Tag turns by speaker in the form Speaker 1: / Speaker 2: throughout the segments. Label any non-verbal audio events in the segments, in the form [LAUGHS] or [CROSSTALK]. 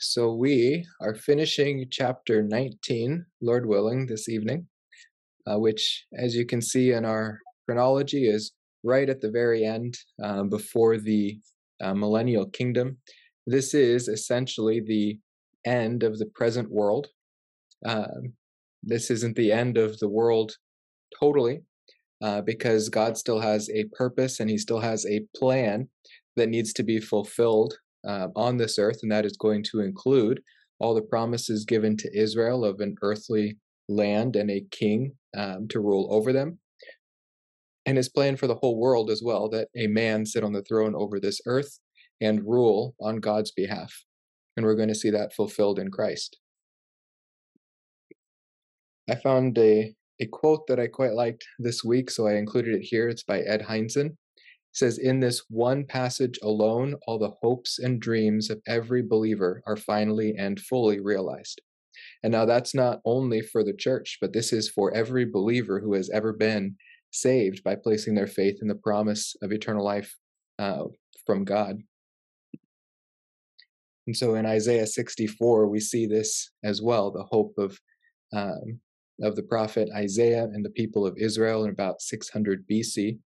Speaker 1: So we are finishing chapter 19, Lord willing, this evening, uh, which, as you can see in our chronology, is right at the very end uh, before the uh, millennial kingdom. This is essentially the end of the present world. Um, this isn't the end of the world totally, uh, because God still has a purpose and He still has a plan that needs to be fulfilled uh, on this earth, and that is going to include all the promises given to Israel of an earthly land and a king um, to rule over them. And his plan for the whole world as well that a man sit on the throne over this earth and rule on God's behalf. And we're going to see that fulfilled in Christ. I found a, a quote that I quite liked this week, so I included it here. It's by Ed Hindson says, In this one passage alone, all the hopes and dreams of every believer are finally and fully realized. And now that's not only for the church, but this is for every believer who has ever been saved by placing their faith in the promise of eternal life uh, from God. And so in Isaiah 64, we see this as well the hope of, um, of the prophet Isaiah and the people of Israel in about 600 BC.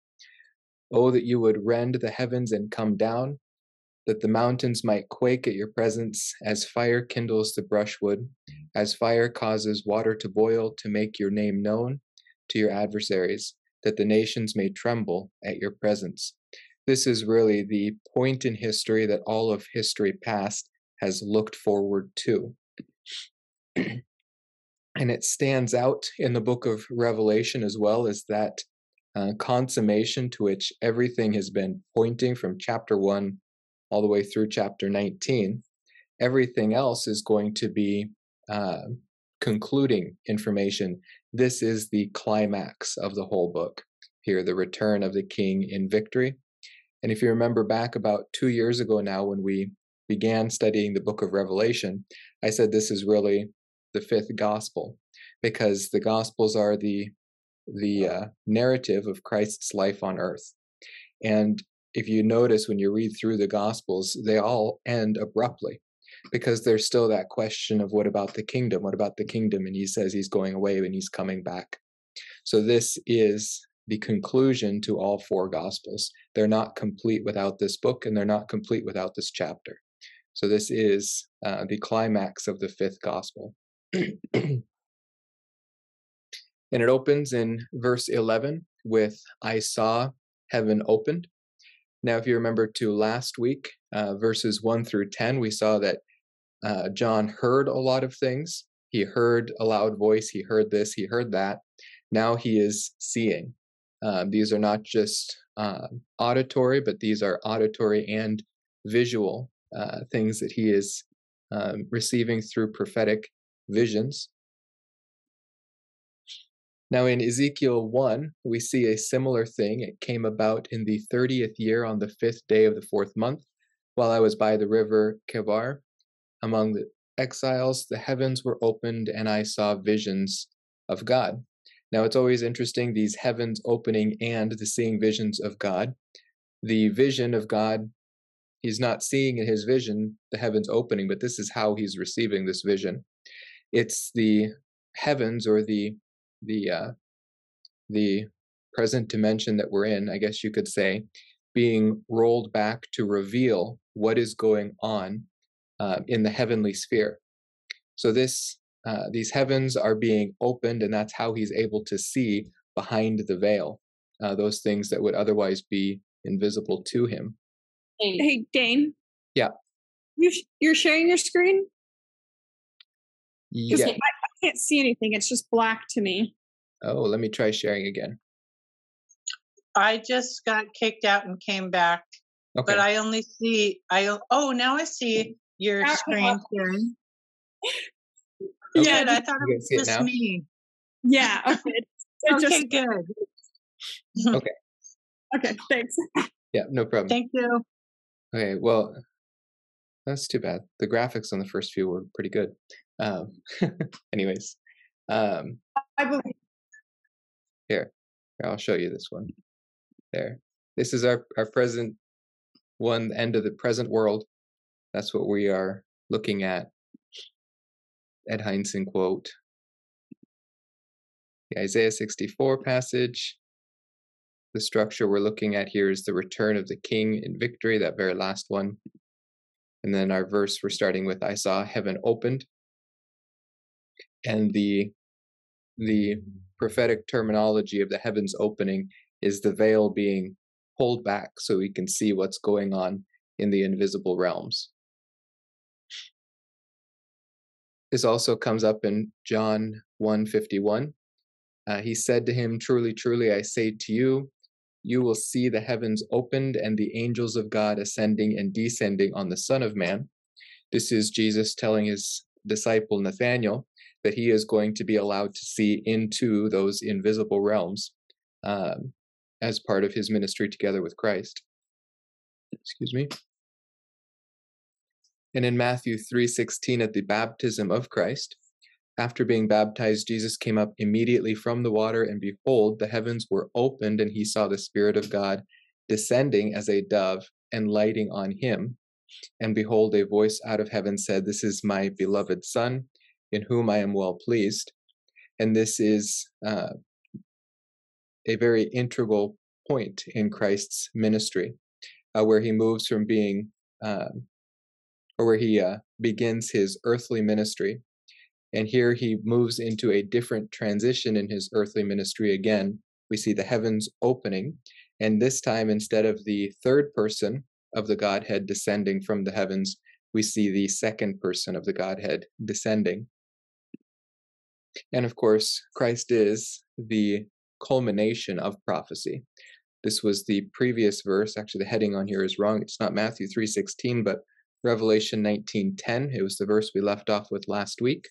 Speaker 1: Oh, that you would rend the heavens and come down, that the mountains might quake at your presence, as fire kindles the brushwood, as fire causes water to boil to make your name known to your adversaries, that the nations may tremble at your presence. This is really the point in history that all of history past has looked forward to. [CLEARS THROAT] and it stands out in the book of Revelation as well as that uh, consummation to which everything has been pointing from chapter 1 all the way through chapter 19. Everything else is going to be uh, concluding information. This is the climax of the whole book. Here, the return of the king in victory. And if you remember back about two years ago now, when we began studying the book of Revelation, I said this is really the fifth gospel because the gospels are the the uh, narrative of Christ's life on earth. And if you notice when you read through the Gospels, they all end abruptly because there's still that question of what about the kingdom? What about the kingdom? And he says he's going away and he's coming back. So this is the conclusion to all four Gospels. They're not complete without this book and they're not complete without this chapter. So this is uh, the climax of the fifth Gospel. [CLEARS THROAT] And it opens in verse 11 with, I saw heaven opened. Now, if you remember to last week, uh, verses 1 through 10, we saw that uh, John heard a lot of things. He heard a loud voice, he heard this, he heard that. Now he is seeing. Uh, these are not just uh, auditory, but these are auditory and visual uh, things that he is um, receiving through prophetic visions. Now, in Ezekiel 1, we see a similar thing. It came about in the 30th year on the fifth day of the fourth month, while I was by the river Kebar. Among the exiles, the heavens were opened, and I saw visions of God. Now, it's always interesting these heavens opening and the seeing visions of God. The vision of God, he's not seeing in his vision the heavens opening, but this is how he's receiving this vision. It's the heavens or the the uh, the present dimension that we're in, I guess you could say, being rolled back to reveal what is going on uh, in the heavenly sphere. So this uh, these heavens are being opened, and that's how he's able to see behind the veil uh, those things that would otherwise be invisible to him.
Speaker 2: Hey, Dane.
Speaker 1: Yeah.
Speaker 2: You sh- you're sharing your screen.
Speaker 1: Yeah.
Speaker 2: I, can't see anything. It's just black to me.
Speaker 1: Oh, let me try sharing again.
Speaker 3: I just got kicked out and came back,
Speaker 1: Okay.
Speaker 3: but I only see. I oh now I see your screen, Karen.
Speaker 1: Okay.
Speaker 2: Yeah,
Speaker 3: I thought it
Speaker 1: guys it
Speaker 3: was just
Speaker 1: now?
Speaker 3: me.
Speaker 2: Yeah. Okay. [LAUGHS]
Speaker 3: Okay,
Speaker 2: just,
Speaker 3: good. [LAUGHS]
Speaker 2: okay. Thanks.
Speaker 1: Yeah, no problem.
Speaker 3: Thank you.
Speaker 1: Okay, well, that's too bad. The graphics on the first few were pretty good. Um, [LAUGHS] anyways, um,
Speaker 2: I believe.
Speaker 1: here, I'll show you this one. There. This is our, our present one, end of the present world. That's what we are looking at. Ed Hindson quote. The Isaiah 64 passage. The structure we're looking at here is the return of the king in victory, that very last one. And then our verse we're starting with I saw heaven opened. And the the prophetic terminology of the heavens opening is the veil being pulled back so we can see what's going on in the invisible realms. This also comes up in John 151. Uh, he said to him, Truly, truly, I say to you, you will see the heavens opened and the angels of God ascending and descending on the Son of Man. This is Jesus telling his disciple Nathanael that he is going to be allowed to see into those invisible realms um, as part of his ministry together with Christ. Excuse me. And in Matthew 3:16 at the baptism of Christ, after being baptized, Jesus came up immediately from the water, and behold, the heavens were opened, and he saw the Spirit of God descending as a dove and lighting on him. And behold, a voice out of heaven said, This is my beloved Son, in whom I am well pleased. And this is uh, a very integral point in Christ's ministry, uh, where he moves from being, um, or where he uh, begins his earthly ministry. And here he moves into a different transition in his earthly ministry again. We see the heavens opening, and this time, instead of the third person of the Godhead descending from the heavens, we see the second person of the Godhead descending. And of course, Christ is the culmination of prophecy. This was the previous verse. Actually, the heading on here is wrong. It's not Matthew 3:16, but Revelation 19:10. It was the verse we left off with last week,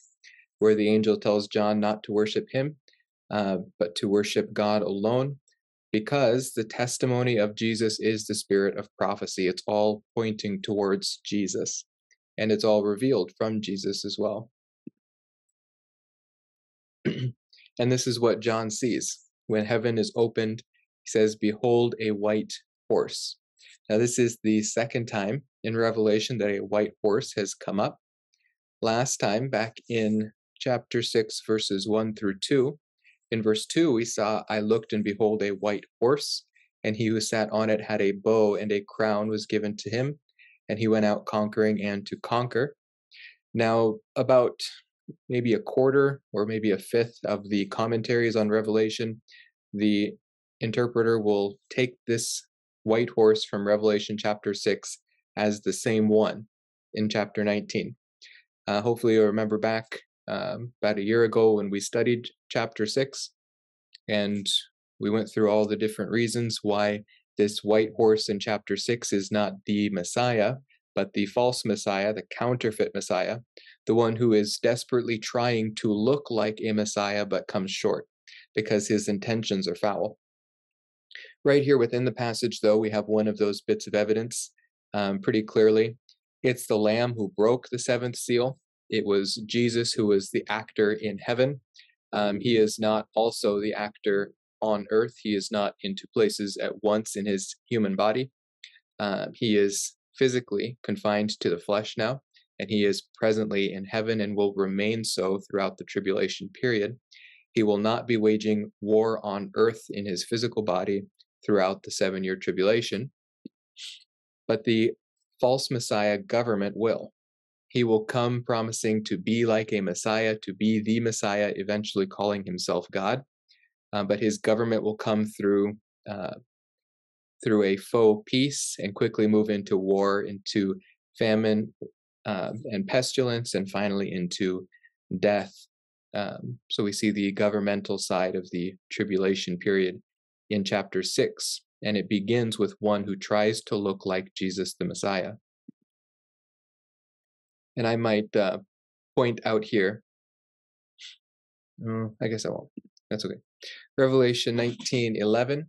Speaker 1: where the angel tells John not to worship him, uh, but to worship God alone, because the testimony of Jesus is the spirit of prophecy. It's all pointing towards Jesus, and it's all revealed from Jesus as well. And this is what John sees when heaven is opened. He says, Behold, a white horse. Now, this is the second time in Revelation that a white horse has come up. Last time, back in chapter 6, verses 1 through 2, in verse 2, we saw, I looked and behold a white horse, and he who sat on it had a bow, and a crown was given to him, and he went out conquering and to conquer. Now, about maybe a quarter or maybe a fifth of the commentaries on Revelation, the interpreter will take this white horse from Revelation chapter 6 as the same one in chapter 19. Uh, hopefully, you'll remember back um, about a year ago when we studied chapter 6 and we went through all the different reasons why this white horse in chapter 6 is not the Messiah, but the false Messiah, the counterfeit Messiah, the one who is desperately trying to look like a Messiah but comes short because his intentions are foul. Right here within the passage, though, we have one of those bits of evidence um, pretty clearly. It's the Lamb who broke the seventh seal. It was Jesus who was the actor in heaven. Um, he is not also the actor on earth. He is not in two places at once in his human body. Uh, he is physically confined to the flesh now, and he is presently in heaven and will remain so throughout the tribulation period. He will not be waging war on earth in his physical body throughout the seven year tribulation, but the false Messiah government will. He will come promising to be like a Messiah, to be the Messiah, eventually calling himself God. Uh, but his government will come through uh, through a faux peace and quickly move into war, into famine uh, and pestilence, and finally into death. Um, so we see the governmental side of the tribulation period in chapter 6, and it begins with one who tries to look like Jesus the Messiah. And I might uh, point out here, oh, I guess I won't. That's okay. Revelation 19 11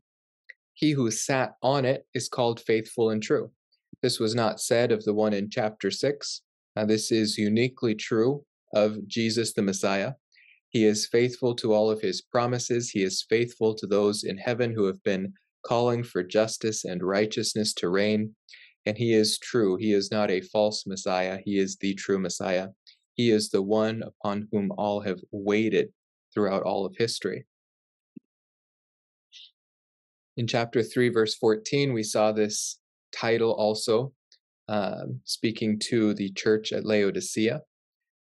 Speaker 1: he who sat on it is called faithful and true. This was not said of the one in chapter 6. Now, this is uniquely true of Jesus the Messiah. He is faithful to all of his promises. He is faithful to those in heaven who have been calling for justice and righteousness to reign. And he is true. He is not a false Messiah. He is the true Messiah. He is the one upon whom all have waited throughout all of history. In chapter 3, verse 14, we saw this title also um, speaking to the church at Laodicea.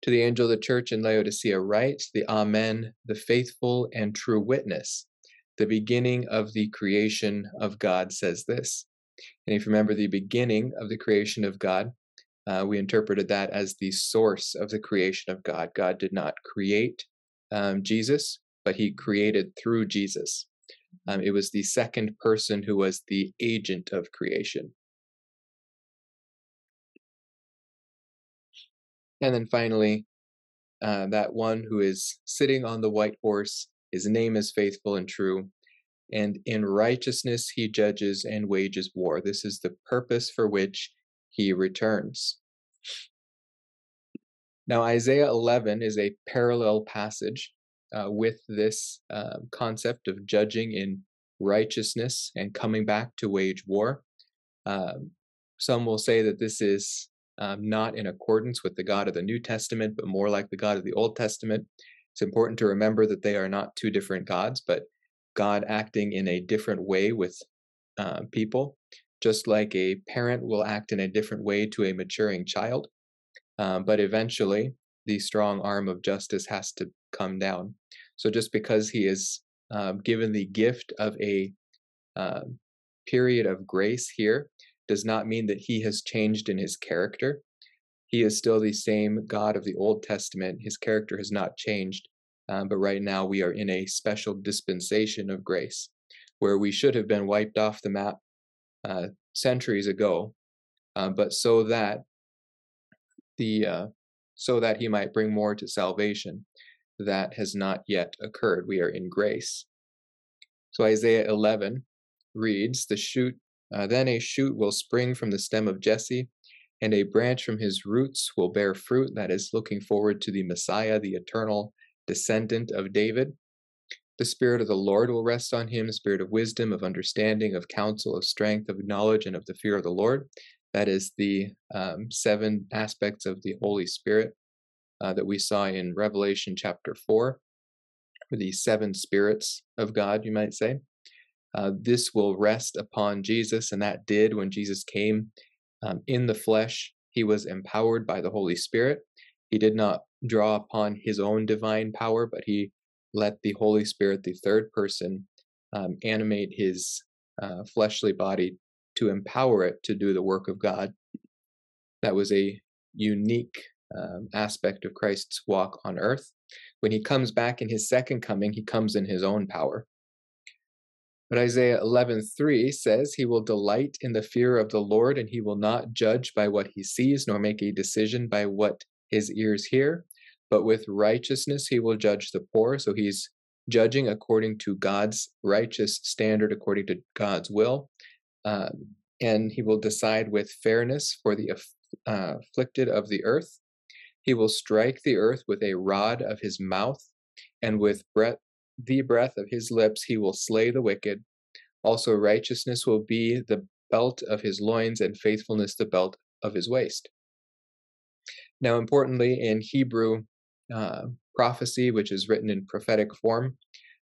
Speaker 1: To the angel of the church in Laodicea, write the Amen, the faithful and true witness. The beginning of the creation of God says this. And if you remember the beginning of the creation of God, uh, we interpreted that as the source of the creation of God. God did not create um, Jesus, but he created through Jesus. Um, it was the second person who was the agent of creation. And then finally, uh, that one who is sitting on the white horse, his name is faithful and true, and in righteousness he judges and wages war. This is the purpose for which he returns. Now, Isaiah 11 is a parallel passage uh, with this uh, concept of judging in righteousness and coming back to wage war. Um, some will say that this is um, not in accordance with the God of the New Testament, but more like the God of the Old Testament. It's important to remember that they are not two different gods, but God acting in a different way with uh, people, just like a parent will act in a different way to a maturing child. Um, but eventually, the strong arm of justice has to come down. So just because he is um, given the gift of a uh, period of grace here does not mean that he has changed in his character. He is still the same God of the Old Testament. His character has not changed. Um, but right now we are in a special dispensation of grace where we should have been wiped off the map uh, centuries ago, uh, but so that the uh, so that he might bring more to salvation that has not yet occurred. We are in grace. So Isaiah 11 reads, "The shoot, uh, then a shoot will spring from the stem of Jesse, and a branch from his roots will bear fruit." That is looking forward to the Messiah, the eternal descendant of David. The Spirit of the Lord will rest on him, spirit of wisdom, of understanding, of counsel, of strength, of knowledge, and of the fear of the Lord. That is the um, seven aspects of the Holy Spirit uh, that we saw in Revelation chapter 4, or the seven spirits of God, you might say. Uh, this will rest upon Jesus, and that did when Jesus came um, in the flesh. He was empowered by the Holy Spirit. He did not draw upon his own divine power, but he let the Holy Spirit, the third person, um, animate his uh, fleshly body to empower it to do the work of God. That was a unique um, aspect of Christ's walk on earth. When he comes back in his second coming, he comes in his own power. But Isaiah 11:3 says, "He will delight in the fear of the Lord, and he will not judge by what he sees, nor make a decision by what his ears hear, but with righteousness he will judge the poor." So he's judging according to God's righteous standard, according to God's will, um, and he will decide with fairness for the uh, afflicted of the earth. He will strike the earth with a rod of his mouth, and with breath, the breath of his lips he will slay the wicked. Also, righteousness will be the belt of his loins, and faithfulness the belt of his waist. Now, importantly, in Hebrew uh, prophecy, which is written in prophetic form,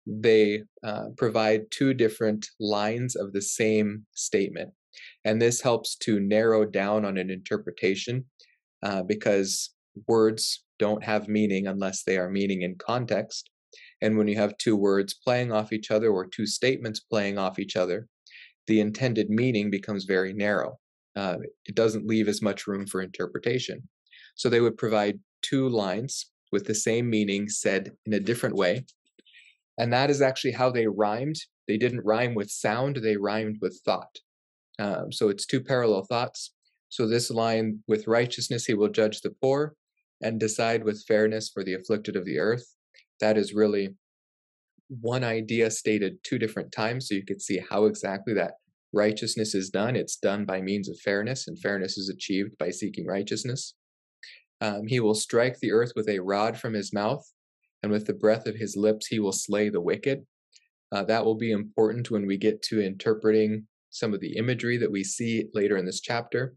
Speaker 1: they uh, provide two different lines of the same statement. And this helps to narrow down on an interpretation uh, because words don't have meaning unless they are meaning in context. And when you have two words playing off each other or two statements playing off each other, the intended meaning becomes very narrow. Uh, it doesn't leave as much room for interpretation. So they would provide two lines with the same meaning said in a different way. And that is actually how they rhymed. They didn't rhyme with sound, they rhymed with thought. Um, so it's two parallel thoughts. So this line, with righteousness he will judge the poor, and decide with fairness for the afflicted of the earth. That is really one idea stated two different times, so you could see how exactly that righteousness is done. It's done by means of fairness, and fairness is achieved by seeking righteousness. Um, he will strike the earth with a rod from his mouth, and with the breath of his lips he will slay the wicked. Uh, that will be important when we get to interpreting some of the imagery that we see later in this chapter.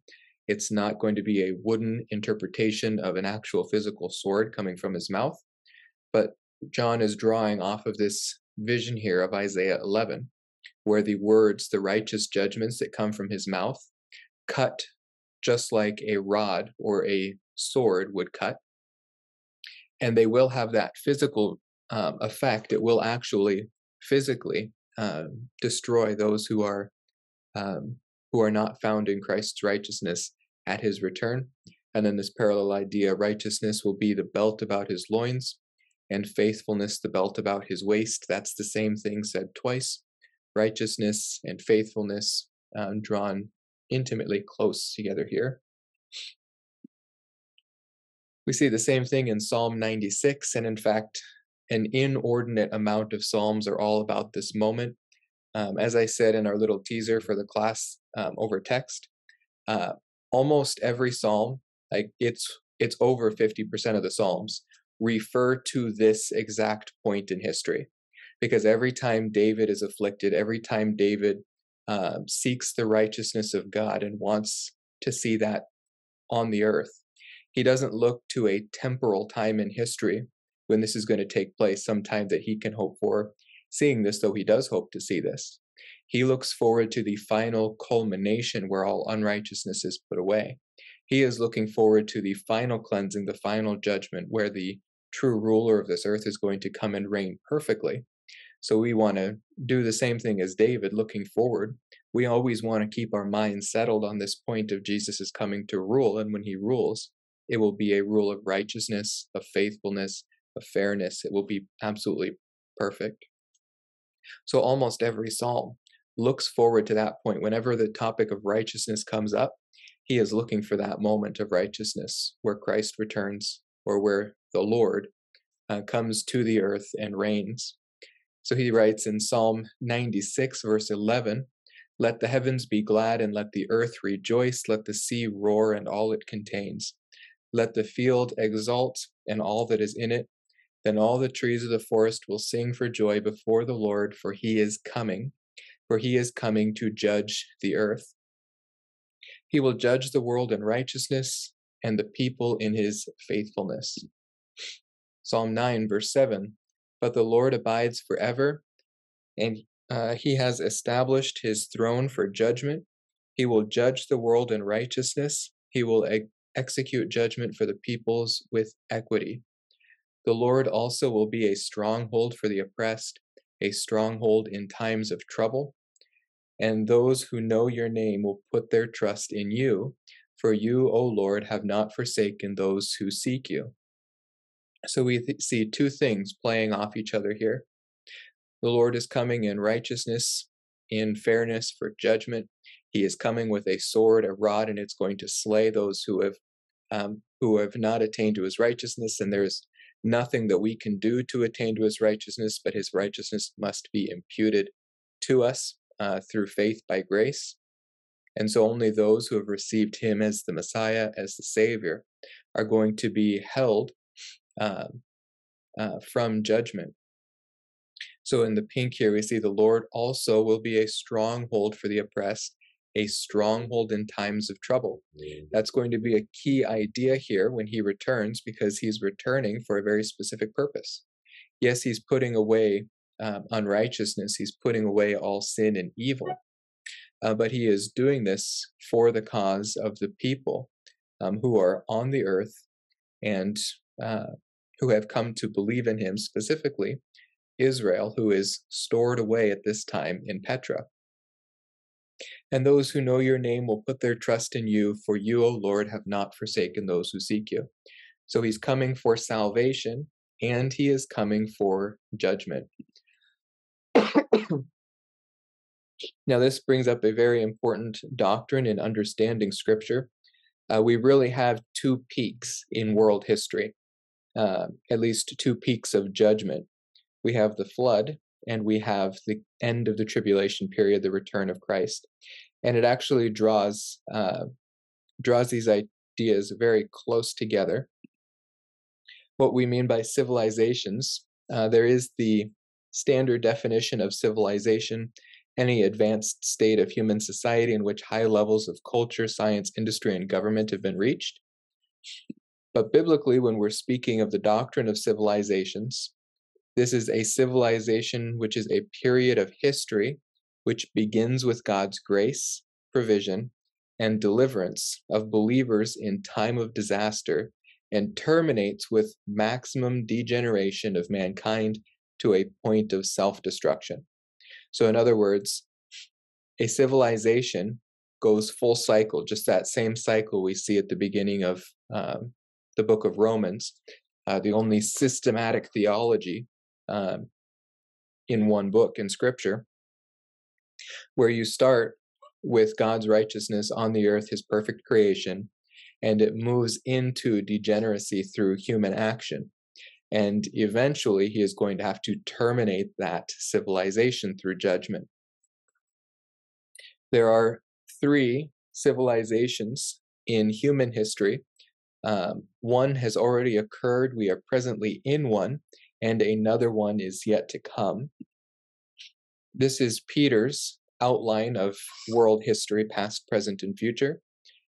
Speaker 1: It's not going to be a wooden interpretation of an actual physical sword coming from his mouth, but John is drawing off of this vision here of Isaiah 11, where the words, the righteous judgments that come from his mouth, cut just like a rod or a sword would cut. And they will have that physical um, effect. It will actually physically um, destroy those who are um, who are not found in Christ's righteousness at his return. And then this parallel idea righteousness will be the belt about his loins, and faithfulness the belt about his waist. That's the same thing said twice. Righteousness and faithfulness um, drawn intimately close together here. We see the same thing in Psalm 96, and in fact, an inordinate amount of Psalms are all about this moment. Um, as I said in our little teaser for the class um, over text, uh, almost every Psalm, like it's it's over 50% of the Psalms, refer to this exact point in history. Because every time David is afflicted, every time David um, seeks the righteousness of God and wants to see that on the earth, he doesn't look to a temporal time in history when this is going to take place, sometime that he can hope for seeing this, though he does hope to see this. He looks forward to the final culmination where all unrighteousness is put away. He is looking forward to the final cleansing, the final judgment, where the true ruler of this earth is going to come and reign perfectly. So we want to do the same thing as David, looking forward. We always want to keep our minds settled on this point of Jesus coming to rule, and when he rules, it will be a rule of righteousness, of faithfulness, of fairness. It will be absolutely perfect. So almost every psalm looks forward to that point. Whenever the topic of righteousness comes up, he is looking for that moment of righteousness where Christ returns or where the Lord uh, comes to the earth and reigns. So he writes in Psalm 96, verse 11 Let the heavens be glad and let the earth rejoice, let the sea roar and all it contains. Let the field exult and all that is in it. Then all the trees of the forest will sing for joy before the Lord, for he is coming, for he is coming to judge the earth. He will judge the world in righteousness and the people in his faithfulness. Psalm 9, verse 7 But the Lord abides forever, and uh, he has established his throne for judgment. He will judge the world in righteousness. He will ex- execute judgment for the peoples with equity. The Lord also will be a stronghold for the oppressed, a stronghold in times of trouble. And those who know your name will put their trust in you, for you, O Lord, have not forsaken those who seek you. So we th- see two things playing off each other here. The Lord is coming in righteousness, in fairness for judgment. He is coming with a sword, a rod, and it's going to slay those who have um, who have not attained to his righteousness. And there's nothing that we can do to attain to his righteousness, but his righteousness must be imputed to us uh, through faith by grace. And so only those who have received him as the Messiah, as the Savior, are going to be held uh, uh, from judgment. So in the pink here, we see the Lord also will be a stronghold for the oppressed, a stronghold in times of trouble. That's going to be a key idea here when he returns because he's returning for a very specific purpose. Yes, he's putting away um, unrighteousness, he's putting away all sin and evil. Uh, but he is doing this for the cause of the people um, who are on the earth and uh, who have come to believe in him, specifically Israel, who is stored away at this time in Petra. And those who know your name will put their trust in you, for you, O Lord, have not forsaken those who seek you. So he's coming for salvation, and he is coming for judgment. Now, this brings up a very important doctrine in understanding Scripture. Uh, we really have two peaks in world history, uh, at least two peaks of judgment. We have the flood, and we have the end of the tribulation period, the return of Christ, and it actually draws uh, draws these ideas very close together. What we mean by civilizations, uh, there is the standard definition of civilization, any advanced state of human society in which high levels of culture, science, industry, and government have been reached. But biblically, when we're speaking of the doctrine of civilizations, this is a civilization which is a period of history which begins with God's grace, provision, and deliverance of believers in time of disaster and terminates with maximum degeneration of mankind to a point of self destruction. So, in other words, a civilization goes full cycle, just that same cycle we see at the beginning of um, the book of Romans, uh, the only systematic theology um, in one book in scripture, where you start with God's righteousness on the earth, his perfect creation, and it moves into degeneracy through human action. And eventually, he is going to have to terminate that civilization through judgment. There are three civilizations in human history. Um, one has already occurred, we are presently in one, and another one is yet to come. This is Peter's outline of world history, past, present, and future.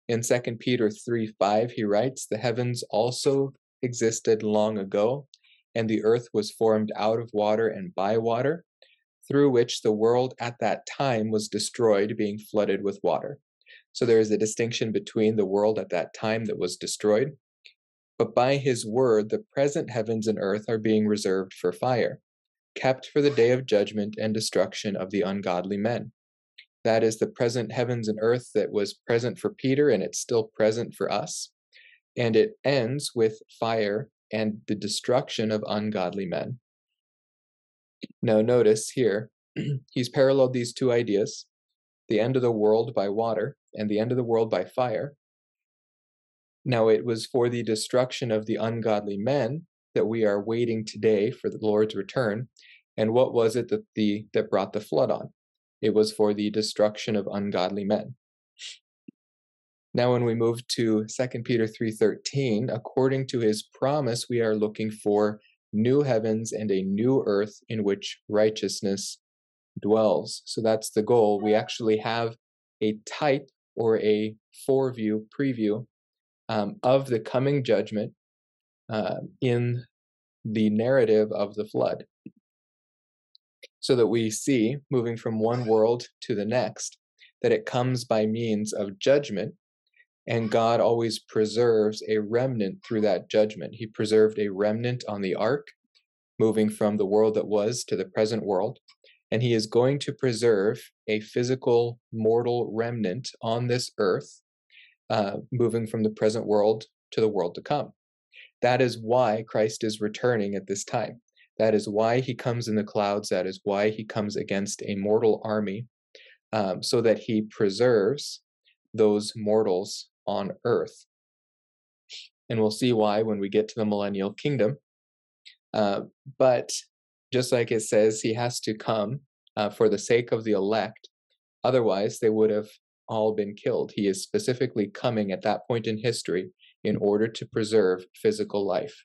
Speaker 1: In 2 Peter 3 5, he writes, The heavens also existed long ago, and the earth was formed out of water and by water, through which the world at that time was destroyed, being flooded with water. So there is a distinction between the world at that time that was destroyed. But by his word, the present heavens and earth are being reserved for fire, kept for the day of judgment and destruction of the ungodly men. That is the present heavens and earth that was present for Peter, and it's still present for us. And it ends with fire and the destruction of ungodly men. Now, notice here, [CLEARS THROAT] he's paralleled these two ideas the end of the world by water and the end of the world by fire. Now, it was for the destruction of the ungodly men that we are waiting today for the Lord's return. And what was it that the that brought the flood on? It was for the destruction of ungodly men. Now when we move to 2 Peter 3:13, according to his promise we are looking for new heavens and a new earth in which righteousness dwells. So that's the goal. We actually have a type or a foreview, preview um, of the coming judgment uh, in the narrative of the flood so that we see, moving from one world to the next, that it comes by means of judgment, and God always preserves a remnant through that judgment. He preserved a remnant on the ark, moving from the world that was to the present world, and He is going to preserve a physical, mortal remnant on this earth, uh, moving from the present world to the world to come. That is why Christ is returning at this time. That is why he comes in the clouds. That is why he comes against a mortal army, um, so that he preserves those mortals on earth. And we'll see why when we get to the millennial kingdom. Uh, but just like it says, he has to come uh, for the sake of the elect. Otherwise, they would have all been killed. He is specifically coming at that point in history in order to preserve physical life.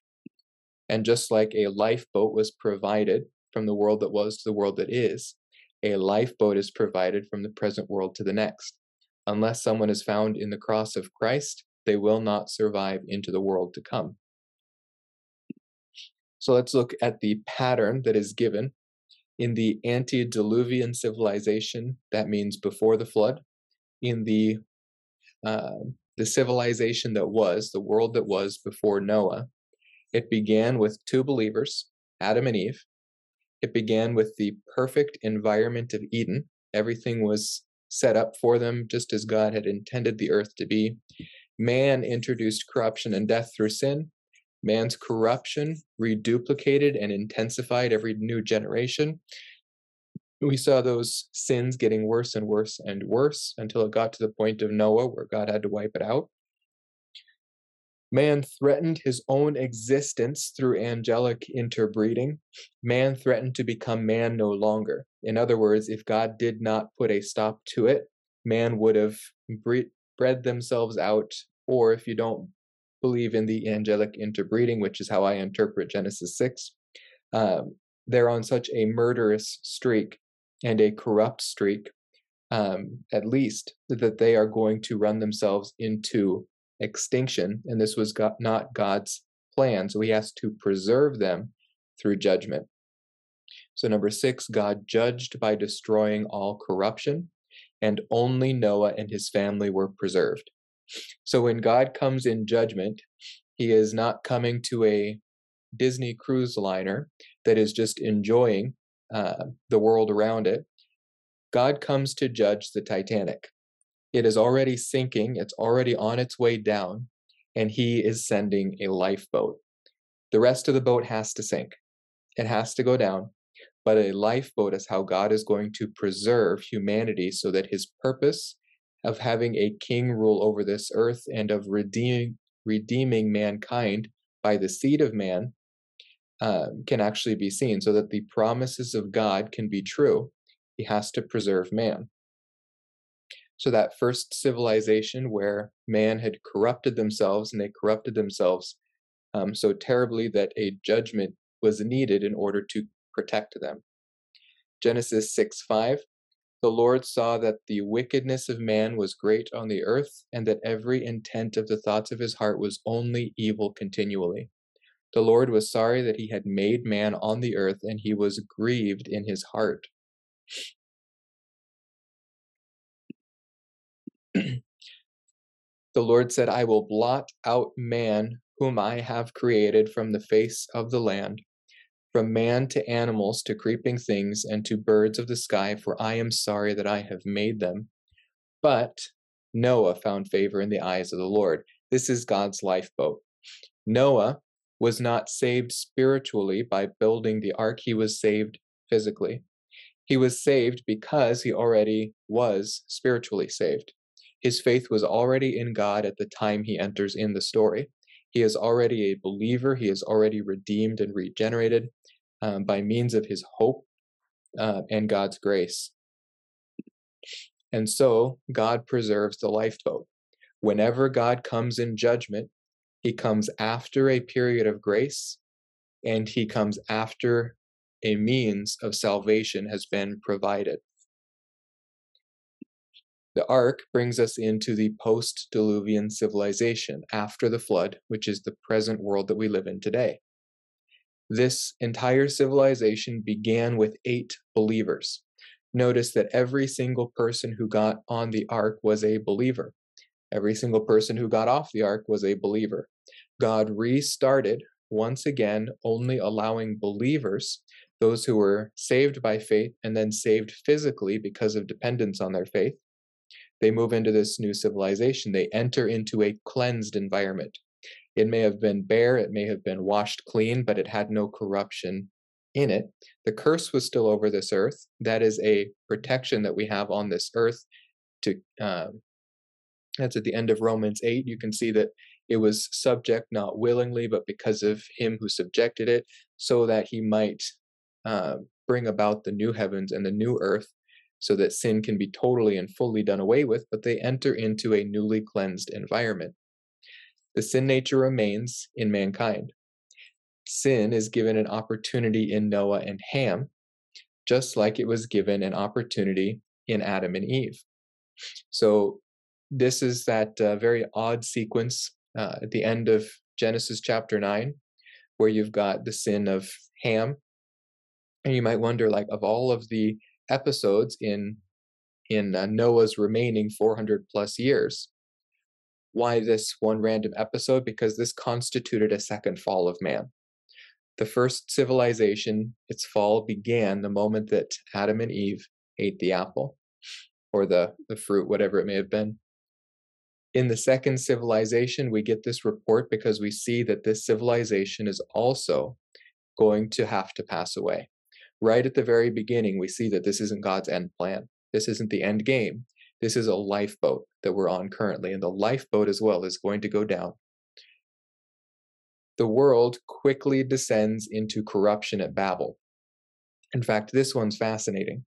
Speaker 1: And just like a lifeboat was provided from the world that was to the world that is, a lifeboat is provided from the present world to the next. Unless someone is found in the cross of Christ, they will not survive into the world to come. So let's look at the pattern that is given in the antediluvian civilization. That means before the flood. In the uh, the civilization that was, the world that was before Noah, it began with two believers, Adam and Eve. It began with the perfect environment of Eden. Everything was set up for them just as God had intended the earth to be. Man introduced corruption and death through sin. Man's corruption reduplicated and intensified every new generation. We saw those sins getting worse and worse and worse until it got to the point of Noah where God had to wipe it out. Man threatened his own existence through angelic interbreeding. Man threatened to become man no longer. In other words, if God did not put a stop to it, man would have bre- bred themselves out. Or if you don't believe in the angelic interbreeding, which is how I interpret Genesis 6, um, they're on such a murderous streak and a corrupt streak, um, at least, that they are going to run themselves into extinction. And this was God, not God's plan. So he has to preserve them through judgment. So, number six, God judged by destroying all corruption, and only Noah and his family were preserved. So, when God comes in judgment, he is not coming to a Disney cruise liner that is just enjoying uh, the world around it. God comes to judge the Titanic. It is already sinking, it's already on its way down, and he is sending a lifeboat. The rest of the boat has to sink, it has to go down. But a lifeboat is how God is going to preserve humanity so that his purpose of having a king rule over this earth and of redeeming, redeeming mankind by the seed of man um, can actually be seen so that the promises of God can be true. He has to preserve man. So, that first civilization where man had corrupted themselves and they corrupted themselves um, so terribly that a judgment was needed in order to protect them. Genesis 6 5 The Lord saw that the wickedness of man was great on the earth, and that every intent of the thoughts of his heart was only evil continually. The Lord was sorry that he had made man on the earth, and he was grieved in his heart. [CLEARS THROAT] the Lord said, I will blot out man whom I have created from the face of the land, from man to animals to creeping things and to birds of the sky, for I am sorry that I have made them. But Noah found favor in the eyes of the Lord. This is God's lifeboat. Noah was not saved spiritually by building the ark, he was saved physically. He was saved because he already was spiritually saved. His faith was already in God at the time he enters in the story. He is already a believer, he is already redeemed and regenerated um, by means of his hope uh, and God's grace. And so God preserves the lifeboat. Whenever God comes in judgment, he comes after a period of grace and he comes after a means of salvation has been provided. The ark brings us into the post diluvian civilization after the flood, which is the present world that we live in today. This entire civilization began with eight believers. Notice that every single person who got on the ark was a believer. Every single person who got off the ark was a believer. God restarted once again, only allowing believers, those who were saved by faith and then saved physically because of dependence on their faith, they move into this new civilization. They enter into a cleansed environment. It may have been bare, it may have been washed clean, but it had no corruption in it. The curse was still over this earth. That is a protection that we have on this earth. To um, that's at the end of Romans eight. You can see that it was subject not willingly, but because of him who subjected it, so that he might uh, bring about the new heavens and the new earth, so that sin can be totally and fully done away with, but they enter into a newly cleansed environment. The sin nature remains in mankind. Sin is given an opportunity in Noah and Ham, just like it was given an opportunity in Adam and Eve. So, this is that uh, very odd sequence uh, at the end of Genesis chapter 9, where you've got the sin of Ham. And you might wonder, like, of all of the episodes in in uh, Noah's remaining 400 plus years, why this one random episode? Because this constituted a second fall of man. The first civilization, its fall began the moment that Adam and Eve ate the apple or the, the fruit, whatever it may have been. In the second civilization, we get this report because we see that this civilization is also going to have to pass away. Right at the very beginning, we see that this isn't God's end plan. This isn't the end game. This is a lifeboat that we're on currently, and the lifeboat as well is going to go down. The world quickly descends into corruption at Babel. In fact, this one's fascinating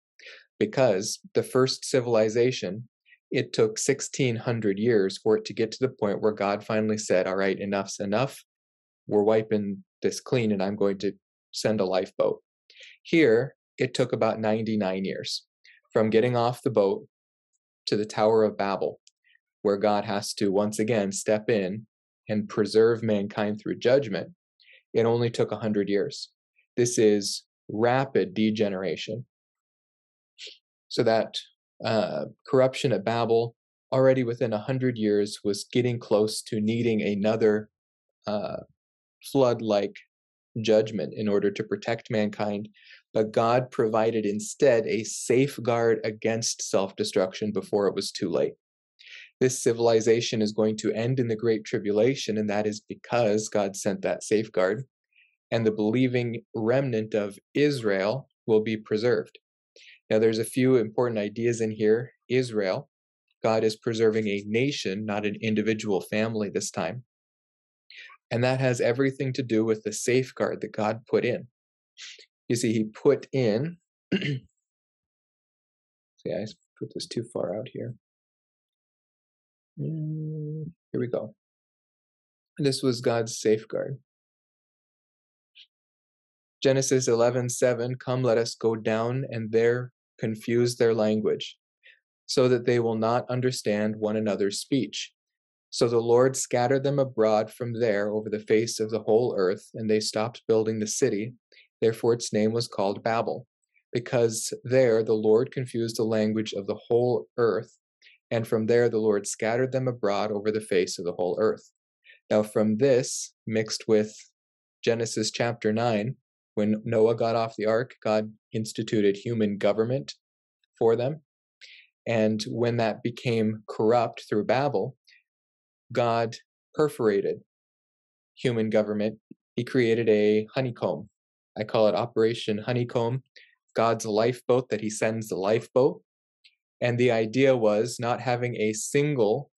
Speaker 1: because the first civilization it took 1600 years for it to get to the point where God finally said, All right, enough's enough. We're wiping this clean, and I'm going to send a lifeboat. Here, it took about 99 years from getting off the boat to the Tower of Babel, where God has to once again step in and preserve mankind through judgment. It only took 100 years. This is rapid degeneration. So that uh, corruption at Babel, already within 100 years, was getting close to needing another uh, flood like judgment in order to protect mankind. But God provided instead a safeguard against self destruction before it was too late. This civilization is going to end in the Great Tribulation, and that is because God sent that safeguard. And the believing remnant of Israel will be preserved. Now, there's a few important ideas in here. Israel, God is preserving a nation, not an individual family this time. And that has everything to do with the safeguard that God put in. You see, He put in. [CLEARS THROAT] see, I put this too far out here. Mm, here we go. This was God's safeguard. Genesis 11:7 Come let us go down and there confuse their language so that they will not understand one another's speech. So the Lord scattered them abroad from there over the face of the whole earth, and they stopped building the city. Therefore, its name was called Babel, because there the Lord confused the language of the whole earth, and from there the Lord scattered them abroad over the face of the whole earth. Now, from this, mixed with Genesis chapter 9, when Noah got off the ark, God instituted human government for them. And when that became corrupt through Babel, God perforated human government. He created a honeycomb. I call it Operation Honeycomb, God's lifeboat that he sends the lifeboat. And the idea was not having a single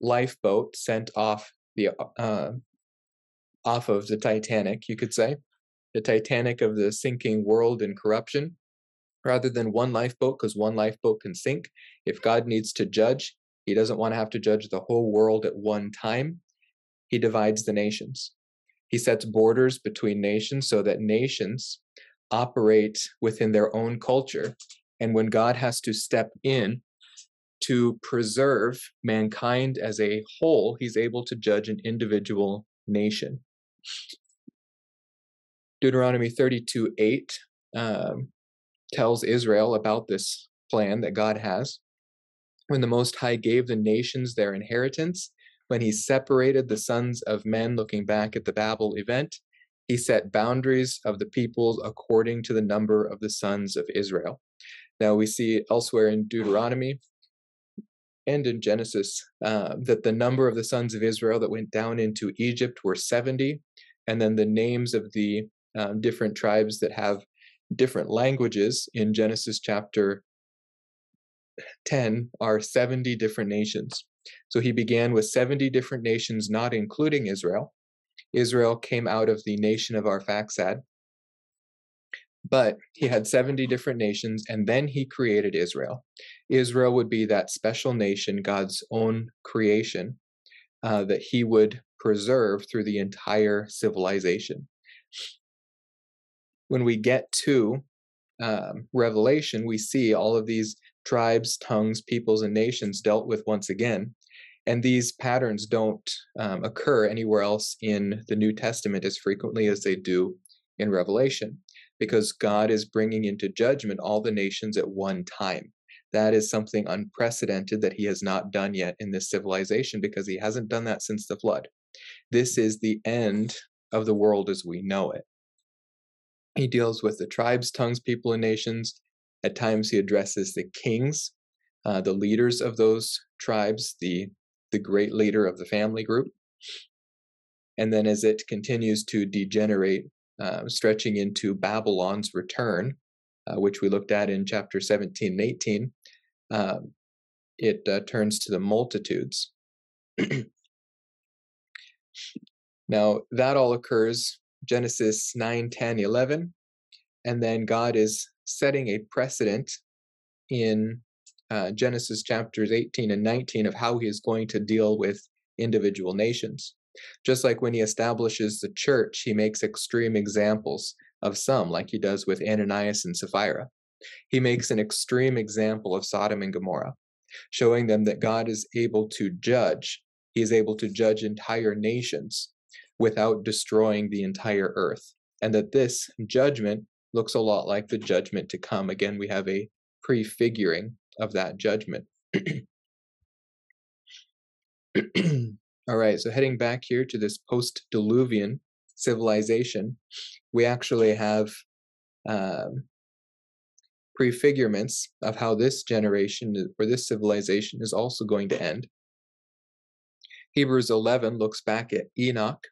Speaker 1: lifeboat sent off the uh, off of the Titanic, you could say, the Titanic of the sinking world and corruption, rather than one lifeboat, because one lifeboat can sink. If God needs to judge, he doesn't want to have to judge the whole world at one time. He divides the nations. He sets borders between nations so that nations operate within their own culture. And when God has to step in to preserve mankind as a whole, he's able to judge an individual nation. Deuteronomy 32 8 um, tells Israel about this plan that God has when the Most High gave the nations their inheritance, when he separated the sons of men, looking back at the Babel event, he set boundaries of the peoples according to the number of the sons of Israel. Now we see elsewhere in Deuteronomy and in Genesis uh, that the number of the sons of Israel that went down into Egypt were 70, and then the names of the um, different tribes that have different languages in Genesis chapter 10 are 70 different nations. So he began with 70 different nations, not including Israel. Israel came out of the nation of Arphaxad. But he had 70 different nations, and then he created Israel. Israel would be that special nation, God's own creation, uh, that he would preserve through the entire civilization. When we get to um, Revelation, we see all of these tribes, tongues, peoples, and nations dealt with once again. And these patterns don't um, occur anywhere else in the New Testament as frequently as they do in Revelation, because God is bringing into judgment all the nations at one time. That is something unprecedented that he has not done yet in this civilization because he hasn't done that since the flood. This is the end of the world as we know it. He deals with the tribes, tongues, people, and nations. At times, he addresses the kings, uh, the leaders of those tribes, the the great leader of the family group. And then, as it continues to degenerate, uh, stretching into Babylon's return, uh, which we looked at in chapter 17 and 18, um, it uh, turns to the multitudes. [CLEARS THROAT] now, that all occurs Genesis 9, 10, 11. And then God is setting a precedent in uh, Genesis chapters 18 and 19 of how he is going to deal with individual nations. Just like when he establishes the church, he makes extreme examples of some, like he does with Ananias and Sapphira. He makes an extreme example of Sodom and Gomorrah, showing them that God is able to judge. He is able to judge entire nations without destroying the entire earth. And that this judgment looks a lot like the judgment to come. Again, we have a prefiguring of that judgment. [CLEARS THROAT] All right, so heading back here to this post diluvian civilization, we actually have um, prefigurements of how this generation or this civilization is also going to end. Hebrews 11 looks back at Enoch,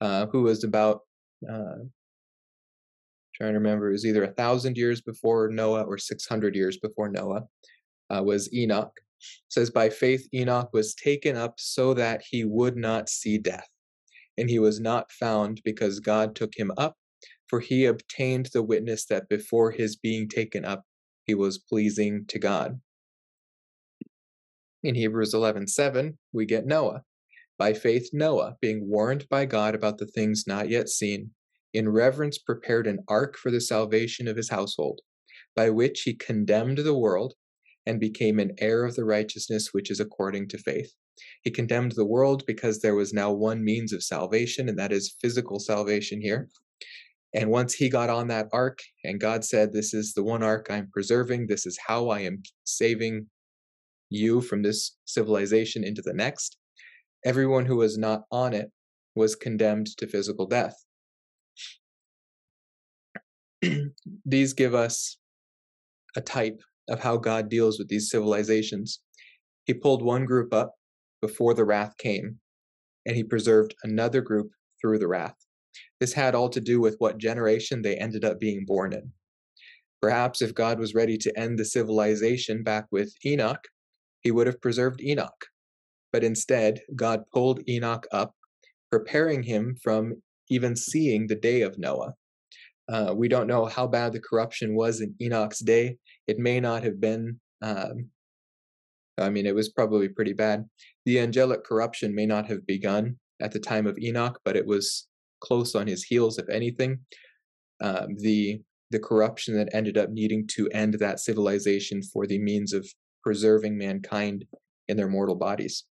Speaker 1: uh, who was about, uh, trying to remember, it was either a thousand years before Noah or 600 years before Noah, uh, was Enoch. It says, By faith, Enoch was taken up so that he would not see death. And he was not found because God took him up for he obtained the witness that before his being taken up, he was pleasing to God. In Hebrews 11:7, we get Noah. By faith Noah, being warned by God about the things not yet seen, in reverence prepared an ark for the salvation of his household, by which he condemned the world and became an heir of the righteousness which is according to faith. He condemned the world because there was now one means of salvation, and that is physical salvation here. And once he got on that ark, and God said, This is the one ark I'm preserving, this is how I am saving you from this civilization into the next, everyone who was not on it was condemned to physical death. [CLEARS THROAT] these give us a type of how God deals with these civilizations. He pulled one group up before the wrath came, and he preserved another group through the wrath. This had all to do with what generation they ended up being born in. Perhaps if God was ready to end the civilization back with Enoch, he would have preserved Enoch. But instead, God pulled Enoch up, preparing him from even seeing the day of Noah. Uh, we don't know how bad the corruption was in Enoch's day. It may not have been, um, I mean, it was probably pretty bad. The angelic corruption may not have begun at the time of Enoch, but it was close on his heels, if anything. Um, the the corruption that ended up needing to end that civilization for the means of preserving mankind in their mortal bodies.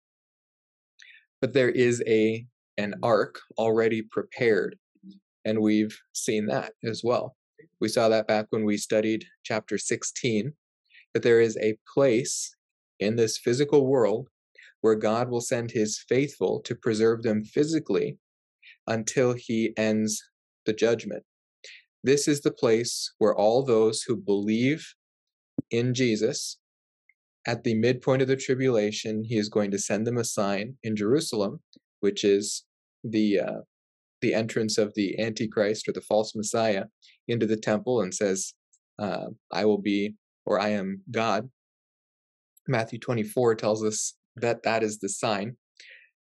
Speaker 1: But there is a an ark already prepared, and we've seen that as well. We saw that back when we studied chapter 16, that there is a place in this physical world where God will send his faithful to preserve them physically until he ends the judgment. This is the place where all those who believe in Jesus at the midpoint of the tribulation, he is going to send them a sign in Jerusalem, which is the uh, the entrance of the Antichrist or the false Messiah into the temple, and says, uh, "I will be, or I am God." Matthew 24 tells us that that is the sign.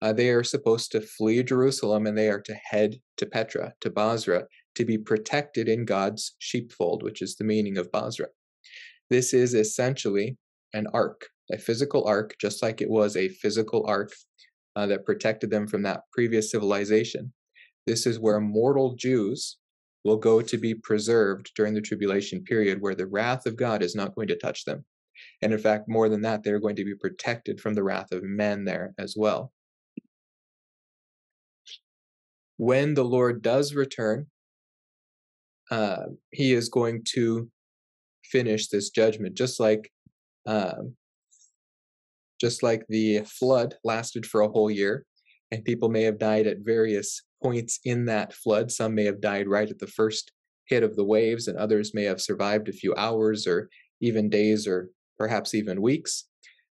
Speaker 1: Uh, they are supposed to flee Jerusalem and they are to head to Petra, to Bozrah, to be protected in God's sheepfold, which is the meaning of Bozrah. This is essentially an ark, a physical ark, just like it was a physical ark uh, that protected them from that previous civilization. This is where mortal Jews will go to be preserved during the tribulation period, where the wrath of God is not going to touch them. And in fact, more than that, they're going to be protected from the wrath of men there as well when the Lord does return, uh, he is going to finish this judgment, just like um, just like the flood lasted for a whole year, and people may have died at various points in that flood. Some may have died right at the first hit of the waves, and others may have survived a few hours or even days or perhaps even weeks.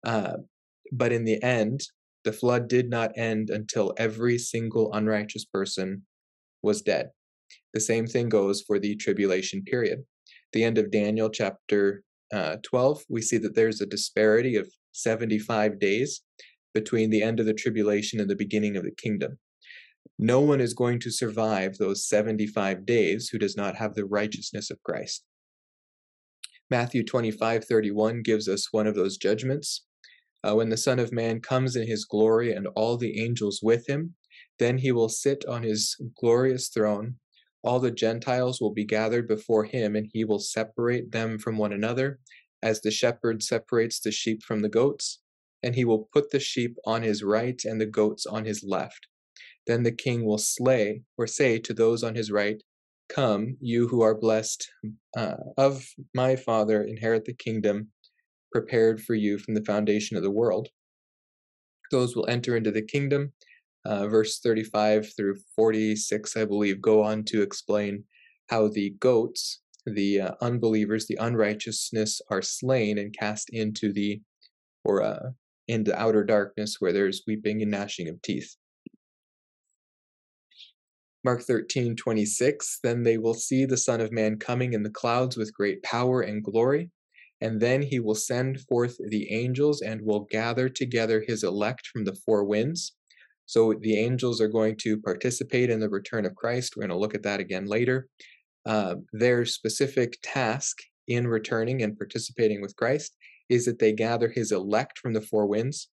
Speaker 1: Uh, but in the end, the flood did not end until every single unrighteous person was dead. The same thing goes for the tribulation period. The end of Daniel chapter uh, 12, we see that there's a disparity of 75 days between the end of the tribulation and the beginning of the kingdom. No one is going to survive those 75 days who does not have the righteousness of Christ. Matthew 25 31 gives us one of those judgments uh, when the Son of Man comes in his glory and all the angels with him, then he will sit on his glorious throne. all the Gentiles will be gathered before him, and he will separate them from one another, as the shepherd separates the sheep from the goats. And he will put the sheep on his right and the goats on his left. Then the king will slay or say to those on his right, Come, you who are blessed uh, of my Father, inherit the kingdom prepared for you from the foundation of the world. Those will enter into the kingdom uh, verse 35 through 46, I believe, go on to explain how the goats, the uh, unbelievers, the unrighteousness are slain and cast into the or uh, into outer darkness where there's weeping and gnashing of teeth. Mark 13, 26, then they will see the Son of Man coming in the clouds with great power and glory, and then he will send forth the angels and will gather together his elect from the four winds so the angels are going to participate in the return of Christ. We're going to look at that again later. Uh, their specific task in returning and participating with Christ is that they gather his elect from the four winds.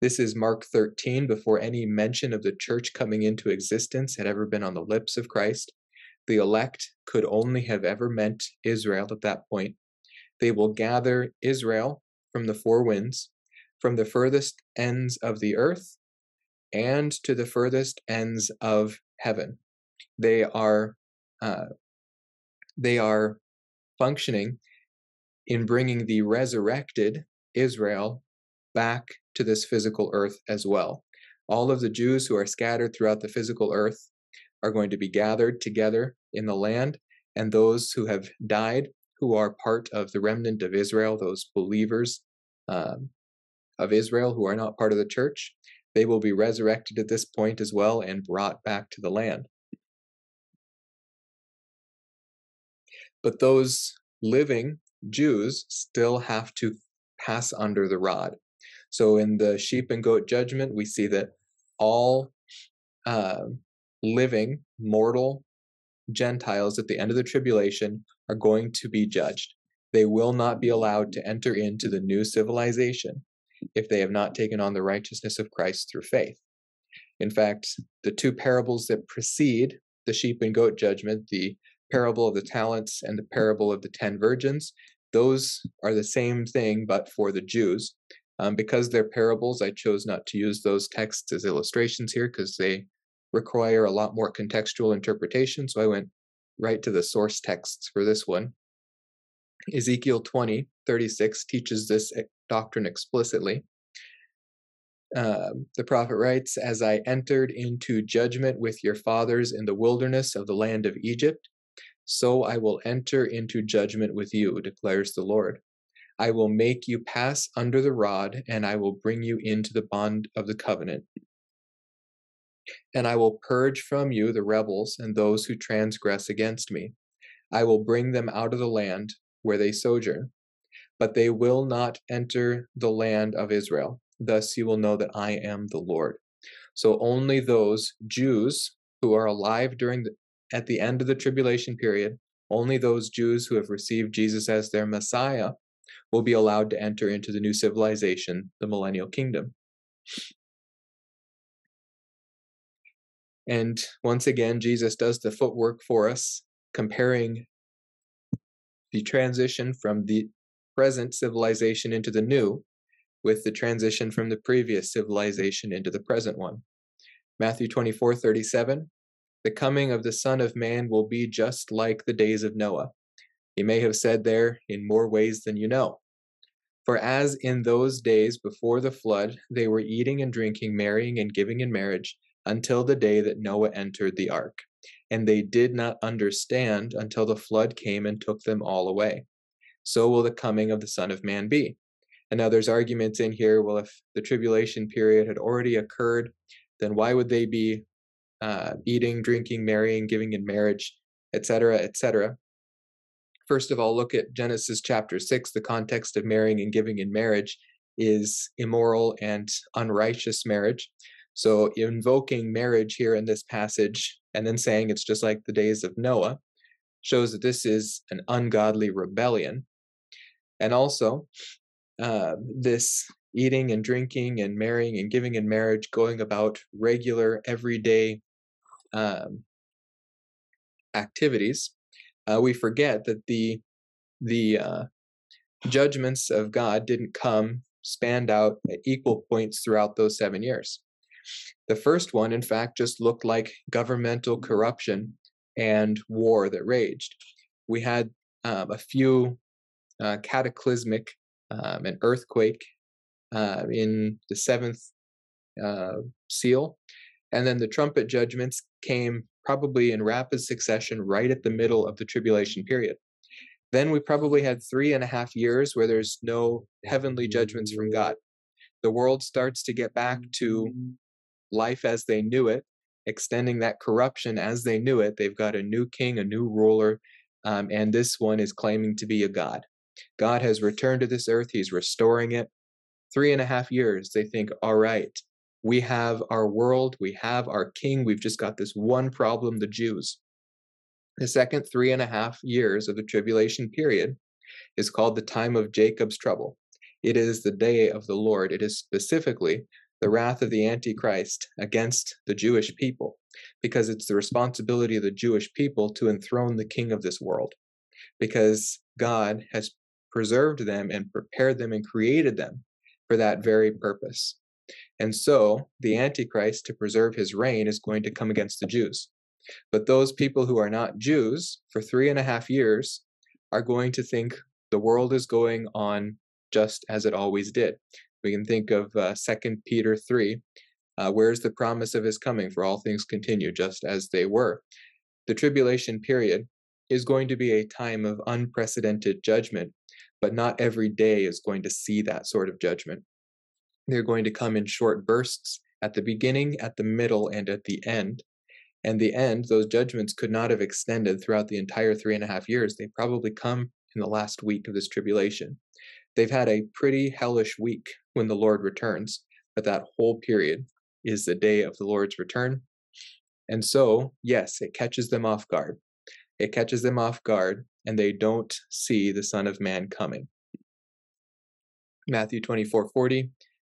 Speaker 1: This is Mark 13, before any mention of the church coming into existence had ever been on the lips of Christ. The elect could only have ever meant Israel at that point. They will gather Israel from the four winds, from the furthest ends of the earth, and to the furthest ends of heaven. They are uh, they are functioning in bringing the resurrected Israel back to this physical earth as well. All of the Jews who are scattered throughout the physical earth are going to be gathered together in the land, and those who have died, who are part of the remnant of Israel, those believers um, of Israel who are not part of the church, they will be resurrected at this point as well and brought back to the land. But those living Jews still have to pass under the rod. So in the sheep and goat judgment, we see that all uh, living, mortal Gentiles at the end of the tribulation are going to be judged. They will not be allowed to enter into the new civilization if they have not taken on the righteousness of Christ through faith. In fact, the two parables that precede the sheep and goat judgment, the parable of the talents and the parable of the ten virgins, those are the same thing, but for the Jews. Um, because they're parables, I chose not to use those texts as illustrations here because they require a lot more contextual interpretation. So I went right to the source texts for this one. Ezekiel 20, 36 teaches this doctrine explicitly. Uh, the prophet writes, As I entered into judgment with your fathers in the wilderness of the land of Egypt, so I will enter into judgment with you, declares the Lord. I will make you pass under the rod, and I will bring you into the bond of the covenant. And I will purge from you the rebels and those who transgress against me. I will bring them out of the land where they sojourn but they will not enter the land of Israel. Thus you will know that I am the Lord. So only those Jews who are alive during the, at the end of the tribulation period, only those Jews who have received Jesus as their Messiah will be allowed to enter into the new civilization, the millennial kingdom. And once again, Jesus does the footwork for us, comparing the transition from the present civilization into the new, with the transition from the previous civilization into the present one. Matthew 24 37. The coming of the Son of Man will be just like the days of Noah. He may have said there, in more ways than you know. For as in those days before the flood, they were eating and drinking, marrying and giving in marriage, until the day that Noah entered the ark. And they did not understand until the flood came and took them all away so will the coming of the Son of Man be. And now there's arguments in here. Well, if the tribulation period had already occurred, then why would they be uh, eating, drinking, marrying, giving in marriage, etc., etc.? First of all, look at Genesis chapter 6. The context of marrying and giving in marriage is immoral and unrighteous marriage. So, invoking marriage here in this passage and then saying it's just like the days of Noah shows that this is an ungodly rebellion. And also, uh, this eating and drinking and marrying and giving in marriage, going about regular, everyday um, activities, uh, we forget that the the uh, judgments of God didn't come spanned out at equal points throughout those seven years. The first one, in fact, just looked like governmental corruption and war that raged. We had um, a few uh, cataclysmic, um, an earthquake uh, in the seventh uh, seal, and then the trumpet judgments came probably in rapid succession right at the middle of the tribulation period. Then we probably had three and a half years where there's no heavenly judgments from God. The world starts to get back to life as they knew it, extending that corruption as they knew it. They've got a new king, a new ruler, um, and this one is claiming to be a God. God has returned to this earth, He's restoring it. Three and a half years, they think, all right, we have our world, we have our king, we've just got this one problem the Jews. The second three and a half years of the tribulation period is called the time of Jacob's trouble. It is the day of the Lord. It is specifically the wrath of the Antichrist against the Jewish people, because it's the responsibility of the Jewish people to enthrone the king of this world, because God has preserved them and prepared them and created them for that very purpose. And so the Antichrist, to preserve his reign, is going to come against the Jews. But those people who are not Jews for three and a half years are going to think the world is going on just as it always did. We can think of uh, 2 Peter 3. Uh, where's the promise of his coming? For all things continue just as they were. The tribulation period is going to be a time of unprecedented judgment, but not every day is going to see that sort of judgment. They're going to come in short bursts at the beginning, at the middle, and at the end. And the end, those judgments could not have extended throughout the entire three and a half years. They probably come in the last week of this tribulation. They've had a pretty hellish week when the Lord returns, but that whole period is the day of the Lord's return. And so, yes, it catches them off guard. It catches them off guard, and they don't see the Son of Man coming. Matthew 24 40.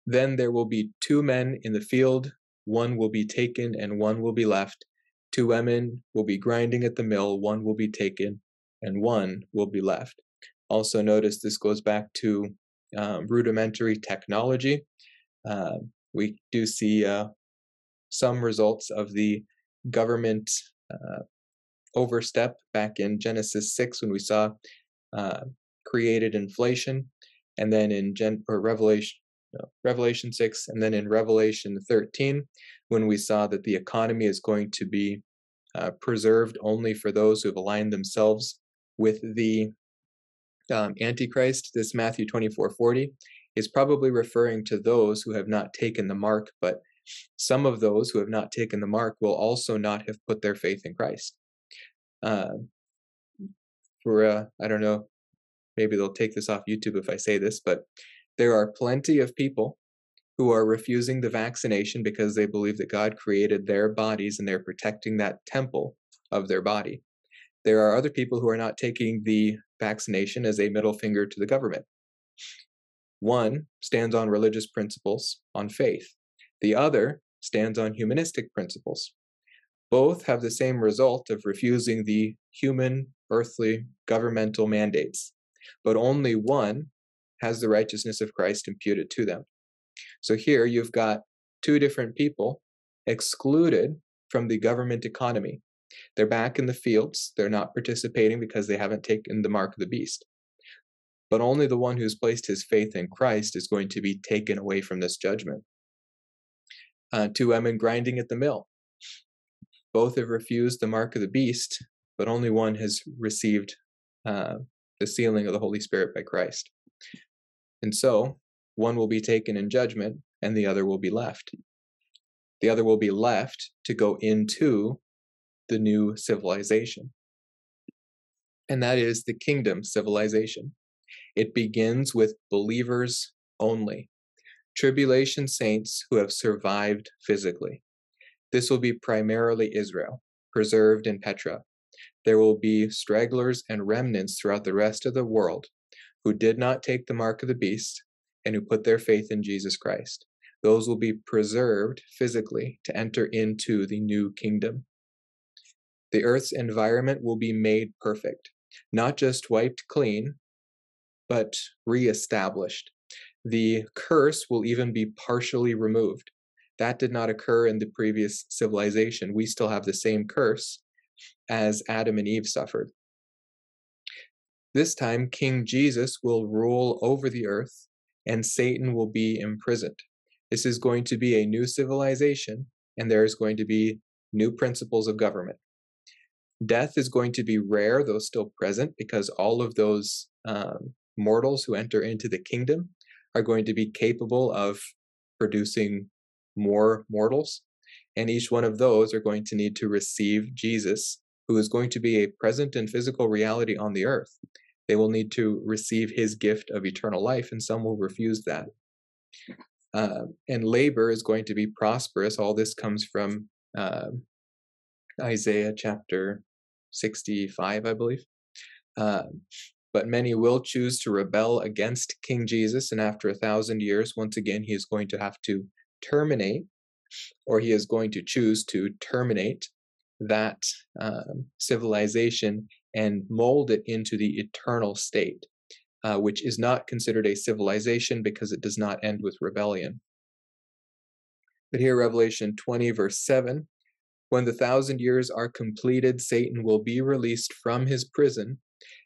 Speaker 1: Then there will be two men in the field, one will be taken and one will be left. Two women will be grinding at the mill, one will be taken and one will be left. Also, notice this goes back to um, rudimentary technology. Uh, we do see uh, some results of the government uh, overstep back in Genesis 6 when we saw uh, created inflation, and then in Gen- or Revelation. Revelation 6, and then in Revelation 13, when we saw that the economy is going to be uh, preserved only for those who have aligned themselves with the um, Antichrist, this Matthew 24 40, is probably referring to those who have not taken the mark, but some of those who have not taken the mark will also not have put their faith in Christ. Uh, for, uh, I don't know, maybe they'll take this off YouTube if I say this, but there are plenty of people who are refusing the vaccination because they believe that God created their bodies and they're protecting that temple of their body. There are other people who are not taking the vaccination as a middle finger to the government. One stands on religious principles, on faith. The other stands on humanistic principles. Both have the same result of refusing the human, earthly, governmental mandates, but only one has the righteousness of Christ imputed to them. So here you've got two different people excluded from the government economy they're back in the fields. They're not participating because they haven't taken the mark of the beast. But only the one who's placed his faith in Christ is going to be taken away from this judgment. Uh, two women grinding at the mill. Both have refused the mark of the beast, but only one has received uh, the sealing of the Holy Spirit by Christ. And so, one will be taken in judgment, and the other will be left. The other will be left to go into the new civilization. And that is the kingdom civilization. It begins with believers only, tribulation saints who have survived physically. This will be primarily Israel, preserved in Petra. There will be stragglers and remnants throughout the rest of the world who did not take the mark of the beast and who put their faith in Jesus Christ. Those will be preserved physically to enter into the new kingdom. The earth's environment will be made perfect, not just wiped clean, but reestablished. The curse will even be partially removed. That did not occur in the previous civilization. We still have the same curse as Adam and Eve suffered. This time, King Jesus will rule over the earth and Satan will be imprisoned. This is going to be a new civilization, and there is going to be new principles of government. Death is going to be rare, though still present, because all of those um, mortals who enter into the kingdom are going to be capable of producing more mortals. And each one of those are going to need to receive Jesus, who is going to be a present and physical reality on the earth. They will need to receive his gift of eternal life, and some will refuse that. Uh, and labor is going to be prosperous. All this comes from uh, Isaiah chapter 65, I believe. Uh, but many will choose to rebel against King Jesus, and after a thousand years, once again, he is going to have to terminate, or he is going to choose to terminate that um, civilization and mold it into the eternal state, uh, which is not considered a civilization because it does not end with rebellion. But here, Revelation 20, verse 7 when the thousand years are completed, Satan will be released from his prison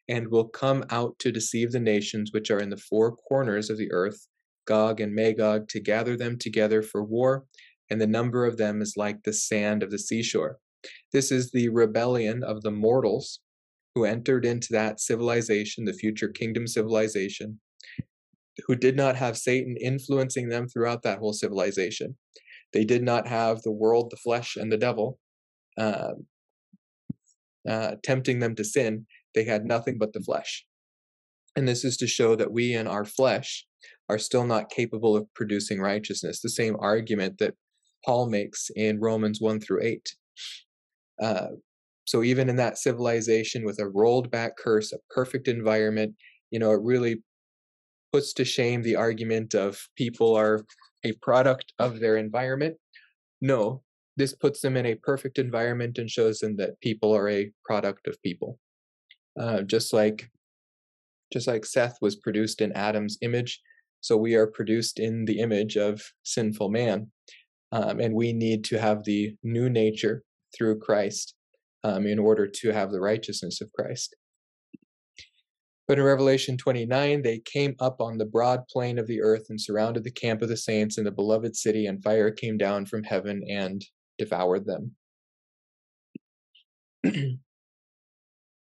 Speaker 1: and will come out to deceive the nations which are in the four corners of the earth, Gog and Magog, to gather them together for war, and the number of them is like the sand of the seashore. This is the rebellion of the mortals who entered into that civilization, the future kingdom civilization, who did not have Satan influencing them throughout that whole civilization. They did not have the world, the flesh, and the devil uh, uh, tempting them to sin. They had nothing but the flesh. And this is to show that we in our flesh are still not capable of producing righteousness. The same argument that Paul makes in Romans 1 through 8. Uh, so even in that civilization with a rolled back curse, a perfect environment, you know, it really puts to shame the argument of people are a product of their environment. No, this puts them in a perfect environment and shows them that people are a product of people. Uh, just like just like Seth was produced in Adam's image, so we are produced in the image of sinful man. Um, and we need to have the new nature through Christ um, in order to have the righteousness of Christ. But in Revelation 29, they came up on the broad plain of the earth and surrounded the camp of the saints in the beloved city, and fire came down from heaven and devoured them. [CLEARS THROAT]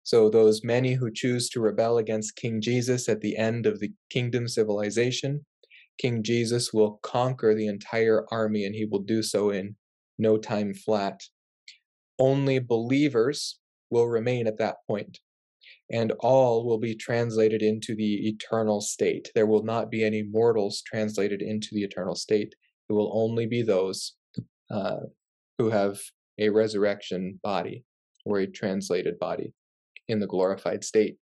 Speaker 1: so, those many who choose to rebel against King Jesus at the end of the kingdom civilization, King Jesus will conquer the entire army and he will do so in no time flat. Only believers will remain at that point and all will be translated into the eternal state. There will not be any mortals translated into the eternal state. It will only be those uh, who have a resurrection body or a translated body in the glorified state.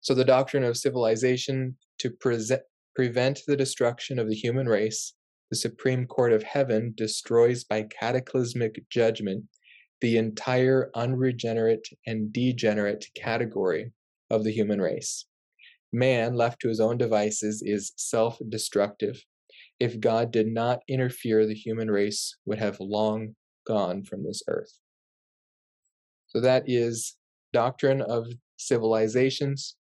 Speaker 1: So, the doctrine of civilization to pre- prevent the destruction of the human race, the Supreme Court of Heaven destroys by cataclysmic judgment the entire unregenerate and degenerate category of the human race. Man, left to his own devices, is self destructive. If God did not interfere, the human race would have long gone from this earth. So, that is doctrine of civilizations.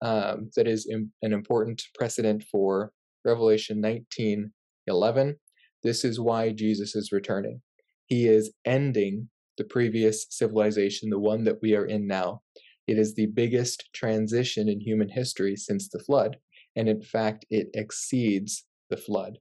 Speaker 1: Um, that is Im- an important precedent for Revelation 19 11. This is why Jesus is returning. He is ending the previous civilization, the one that we are in now. It is the biggest transition in human history since the flood, and in fact, it exceeds the flood.